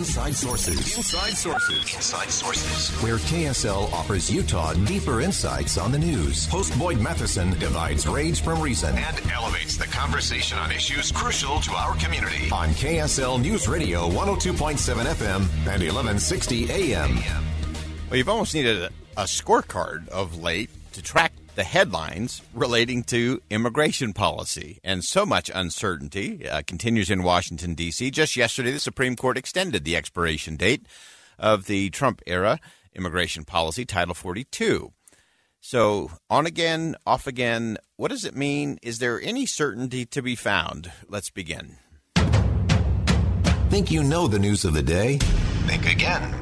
Inside Sources. Inside Sources. Inside Sources. Where KSL offers Utah deeper insights on the news. Host Boyd Matheson divides rage from reason and elevates the conversation on issues crucial to our community. On KSL News Radio 102.7 FM and 1160 AM. Well, you've almost needed a, a scorecard of late to track the headlines relating to immigration policy. And so much uncertainty uh, continues in Washington, D.C. Just yesterday, the Supreme Court extended the expiration date of the Trump era immigration policy, Title 42. So, on again, off again, what does it mean? Is there any certainty to be found? Let's begin. Think you know the news of the day? Think again.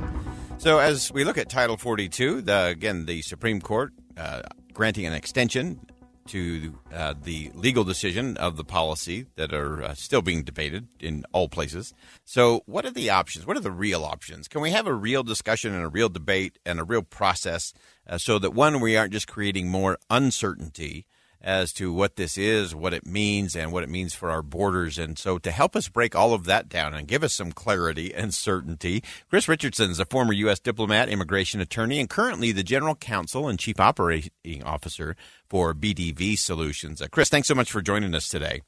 So, as we look at Title 42, the, again, the Supreme Court uh, granting an extension to uh, the legal decision of the policy that are uh, still being debated in all places. So, what are the options? What are the real options? Can we have a real discussion and a real debate and a real process uh, so that one, we aren't just creating more uncertainty as to what this is, what it means, and what it means for our borders. And so, to help us break all of that down and give us some clarity and certainty, Chris Richardson is a former U.S. diplomat, immigration attorney, and currently the general counsel and chief operating officer for BDV Solutions. Uh, Chris, thanks so much for joining us today.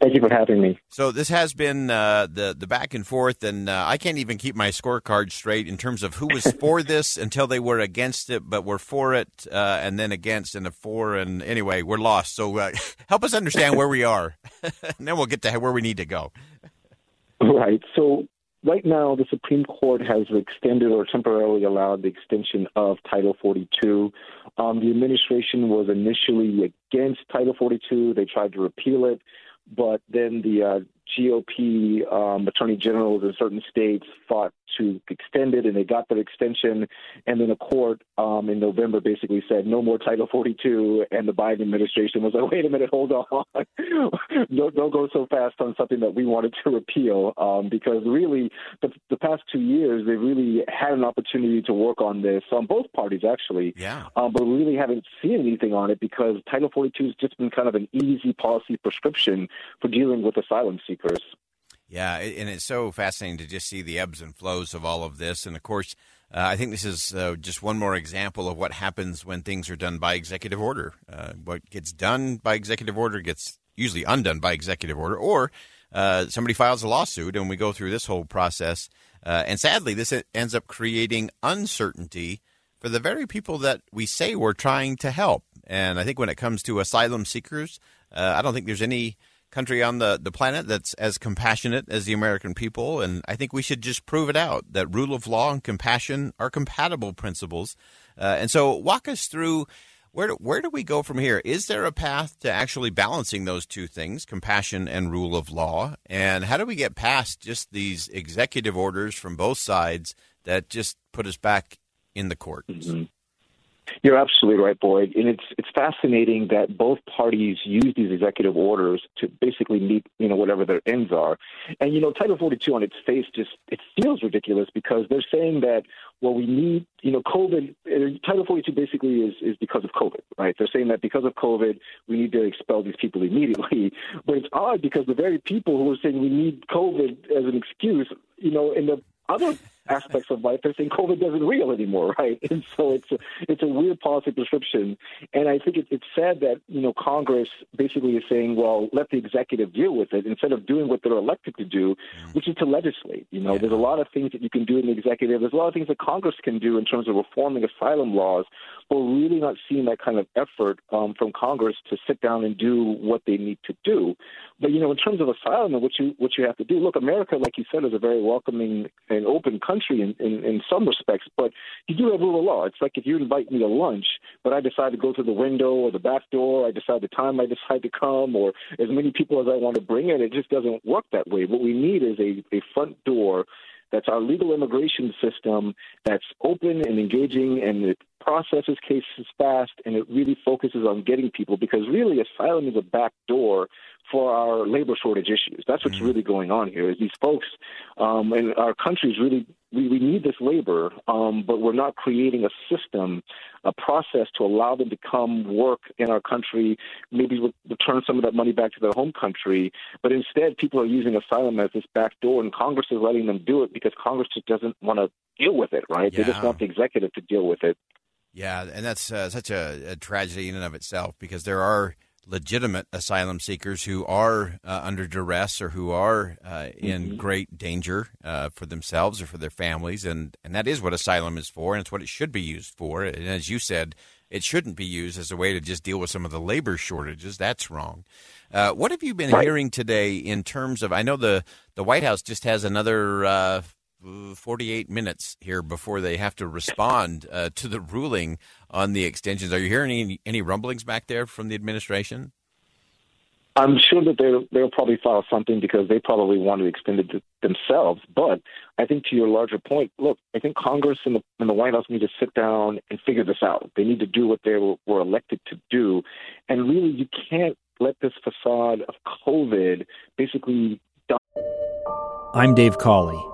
Thank you for having me. So this has been uh, the the back and forth, and uh, I can't even keep my scorecard straight in terms of who was for this until they were against it, but were for it, uh, and then against, and a for, and anyway, we're lost. So uh, help us understand where we are, and then we'll get to where we need to go. Right. So right now, the Supreme Court has extended or temporarily allowed the extension of Title 42. Um, the administration was initially against Title 42. They tried to repeal it but then the uh, GOP um, attorney generals in certain states fought to extend it, and they got that extension. And then a court um, in November basically said no more Title 42, and the Biden administration was like, wait a minute, hold on, don't, don't go so fast on something that we wanted to repeal, um, because really the, the past two years they really had an opportunity to work on this on both parties actually, yeah, um, but we really haven't seen anything on it because Title 42 has just been kind of an easy policy prescription for dealing with asylum seekers. Yeah, and it's so fascinating to just see the ebbs and flows of all of this. And of course, uh, I think this is uh, just one more example of what happens when things are done by executive order. Uh, what gets done by executive order gets usually undone by executive order, or uh, somebody files a lawsuit, and we go through this whole process. Uh, and sadly, this ends up creating uncertainty for the very people that we say we're trying to help. And I think when it comes to asylum seekers, uh, I don't think there's any country on the, the planet that's as compassionate as the American people. And I think we should just prove it out that rule of law and compassion are compatible principles. Uh, and so, walk us through where do, where do we go from here? Is there a path to actually balancing those two things, compassion and rule of law? And how do we get past just these executive orders from both sides that just put us back in the courts? Mm-hmm. You're absolutely right, Boyd. And it's it's fascinating that both parties use these executive orders to basically meet, you know, whatever their ends are. And you know, Title 42 on its face just it feels ridiculous because they're saying that well, we need, you know, COVID. Uh, Title 42 basically is is because of COVID, right? They're saying that because of COVID, we need to expel these people immediately. But it's odd because the very people who are saying we need COVID as an excuse, you know, in the other aspects of life, they're saying COVID doesn't real anymore, right? And so it's a, it's a weird policy prescription. And I think it, it's sad that you know Congress basically is saying, well, let the executive deal with it instead of doing what they're elected to do, mm. which is to legislate. You know, yeah. there's a lot of things that you can do in the executive. There's a lot of things that Congress can do in terms of reforming asylum laws. But we're really not seeing that kind of effort um, from Congress to sit down and do what they need to do. But you know, in terms of asylum and what you what you have to do, look, America, like you said, is a very welcoming and open country in, in, in some respects. But you do have rule of law. It's like if you invite me to lunch, but I decide to go through the window or the back door, I decide the time I decide to come, or as many people as I want to bring in. It just doesn't work that way. What we need is a, a front door that's our legal immigration system that's open and engaging and it processes cases fast and it really focuses on getting people because really asylum is a back door for our labor shortage issues. That's what's mm-hmm. really going on here. Is these folks um, and our country is really we, we need this labor, um, but we're not creating a system, a process to allow them to come work in our country, maybe return some of that money back to their home country. But instead, people are using asylum as this back door, and Congress is letting them do it because Congress just doesn't want to deal with it, right? Yeah. They just want the executive to deal with it. Yeah, and that's uh, such a, a, tragedy in and of itself because there are legitimate asylum seekers who are uh, under duress or who are uh, in mm-hmm. great danger uh, for themselves or for their families, and and that is what asylum is for, and it's what it should be used for. And as you said, it shouldn't be used as a way to just deal with some of the labor shortages. That's wrong. Uh, what have you been right. hearing today in terms of? I know the the White House just has another uh, 48 minutes here before they have to respond uh, to the ruling on the extensions. Are you hearing any, any rumblings back there from the administration? I'm sure that they'll, they'll probably file something because they probably want to extend it to themselves. But I think to your larger point, look, I think Congress and the, and the White House need to sit down and figure this out. They need to do what they were, were elected to do. And really, you can't let this facade of COVID basically. I'm Dave Cawley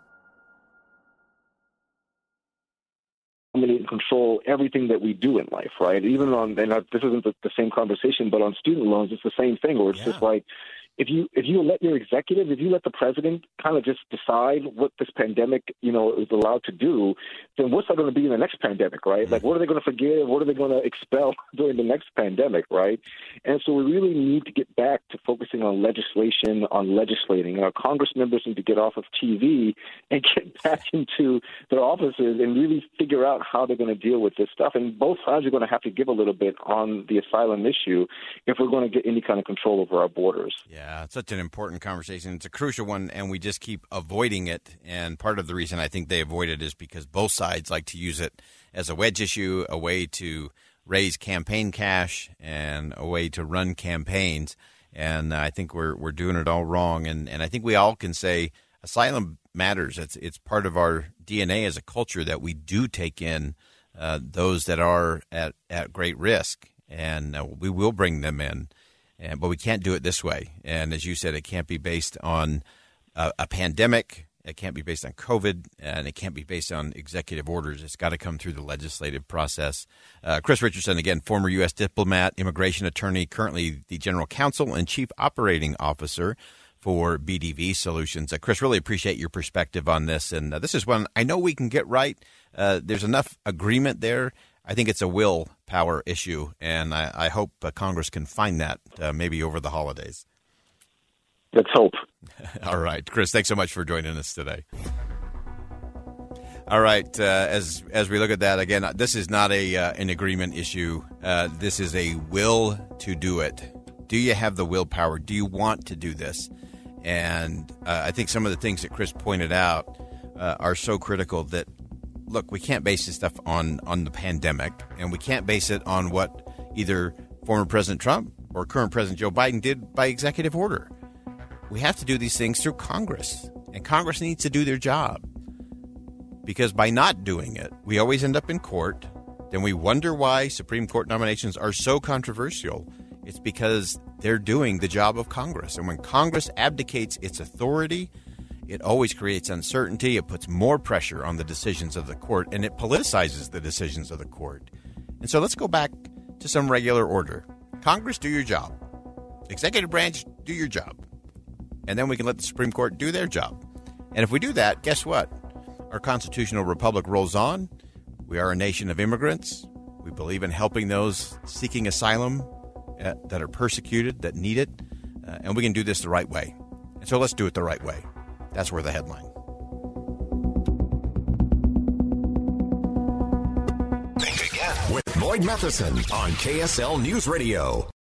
Dominate and control everything that we do in life, right? Even on, and this isn't the, the same conversation, but on student loans, it's the same thing, where it's yeah. just like, if you if you let your executive, if you let the president kind of just decide what this pandemic, you know, is allowed to do, then what's that going to be in the next pandemic, right? Mm-hmm. Like, what are they going to forgive? What are they going to expel during the next pandemic, right? And so we really need to get back to focusing on legislation, on legislating. Our Congress members need to get off of TV and get back into their offices and really figure out how they're going to deal with this stuff. And both sides are going to have to give a little bit on the asylum issue if we're going to get any kind of control over our borders. Yeah. Yeah, it's such an important conversation. It's a crucial one, and we just keep avoiding it. And part of the reason I think they avoid it is because both sides like to use it as a wedge issue, a way to raise campaign cash, and a way to run campaigns. And I think we're we're doing it all wrong. And and I think we all can say asylum matters. It's it's part of our DNA as a culture that we do take in uh, those that are at at great risk, and uh, we will bring them in. And, but we can't do it this way. And as you said, it can't be based on a, a pandemic. It can't be based on COVID, and it can't be based on executive orders. It's got to come through the legislative process. Uh, Chris Richardson, again, former U.S. diplomat, immigration attorney, currently the general counsel and chief operating officer for BDV Solutions. Uh, Chris, really appreciate your perspective on this. And uh, this is one I know we can get right. Uh, there's enough agreement there I think it's a will power issue, and I, I hope uh, Congress can find that uh, maybe over the holidays. Let's hope. All right, Chris. Thanks so much for joining us today. All right, uh, as as we look at that again, this is not a uh, an agreement issue. Uh, this is a will to do it. Do you have the willpower? Do you want to do this? And uh, I think some of the things that Chris pointed out are so critical that look, we can't base this stuff on on the pandemic, and we can't base it on what either former President Trump or current President Joe Biden did by executive order. We have to do these things through Congress, and Congress needs to do their job. Because by not doing it, we always end up in court. Then we wonder why Supreme Court nominations are so controversial. It's because they're doing the job of Congress. And when Congress abdicates its authority, it always creates uncertainty, it puts more pressure on the decisions of the court, and it politicizes the decisions of the court. And so let's go back to some regular order. Congress, do your job. Executive branch, do your job. And then we can let the Supreme Court do their job. And if we do that, guess what? Our constitutional republic rolls on. We are a nation of immigrants. We believe in helping those seeking asylum uh, that are persecuted, that need it. Uh, and we can do this the right way. And so let's do it the right way. That's where the headline. Think again with Boyd Matheson on KSL News Radio.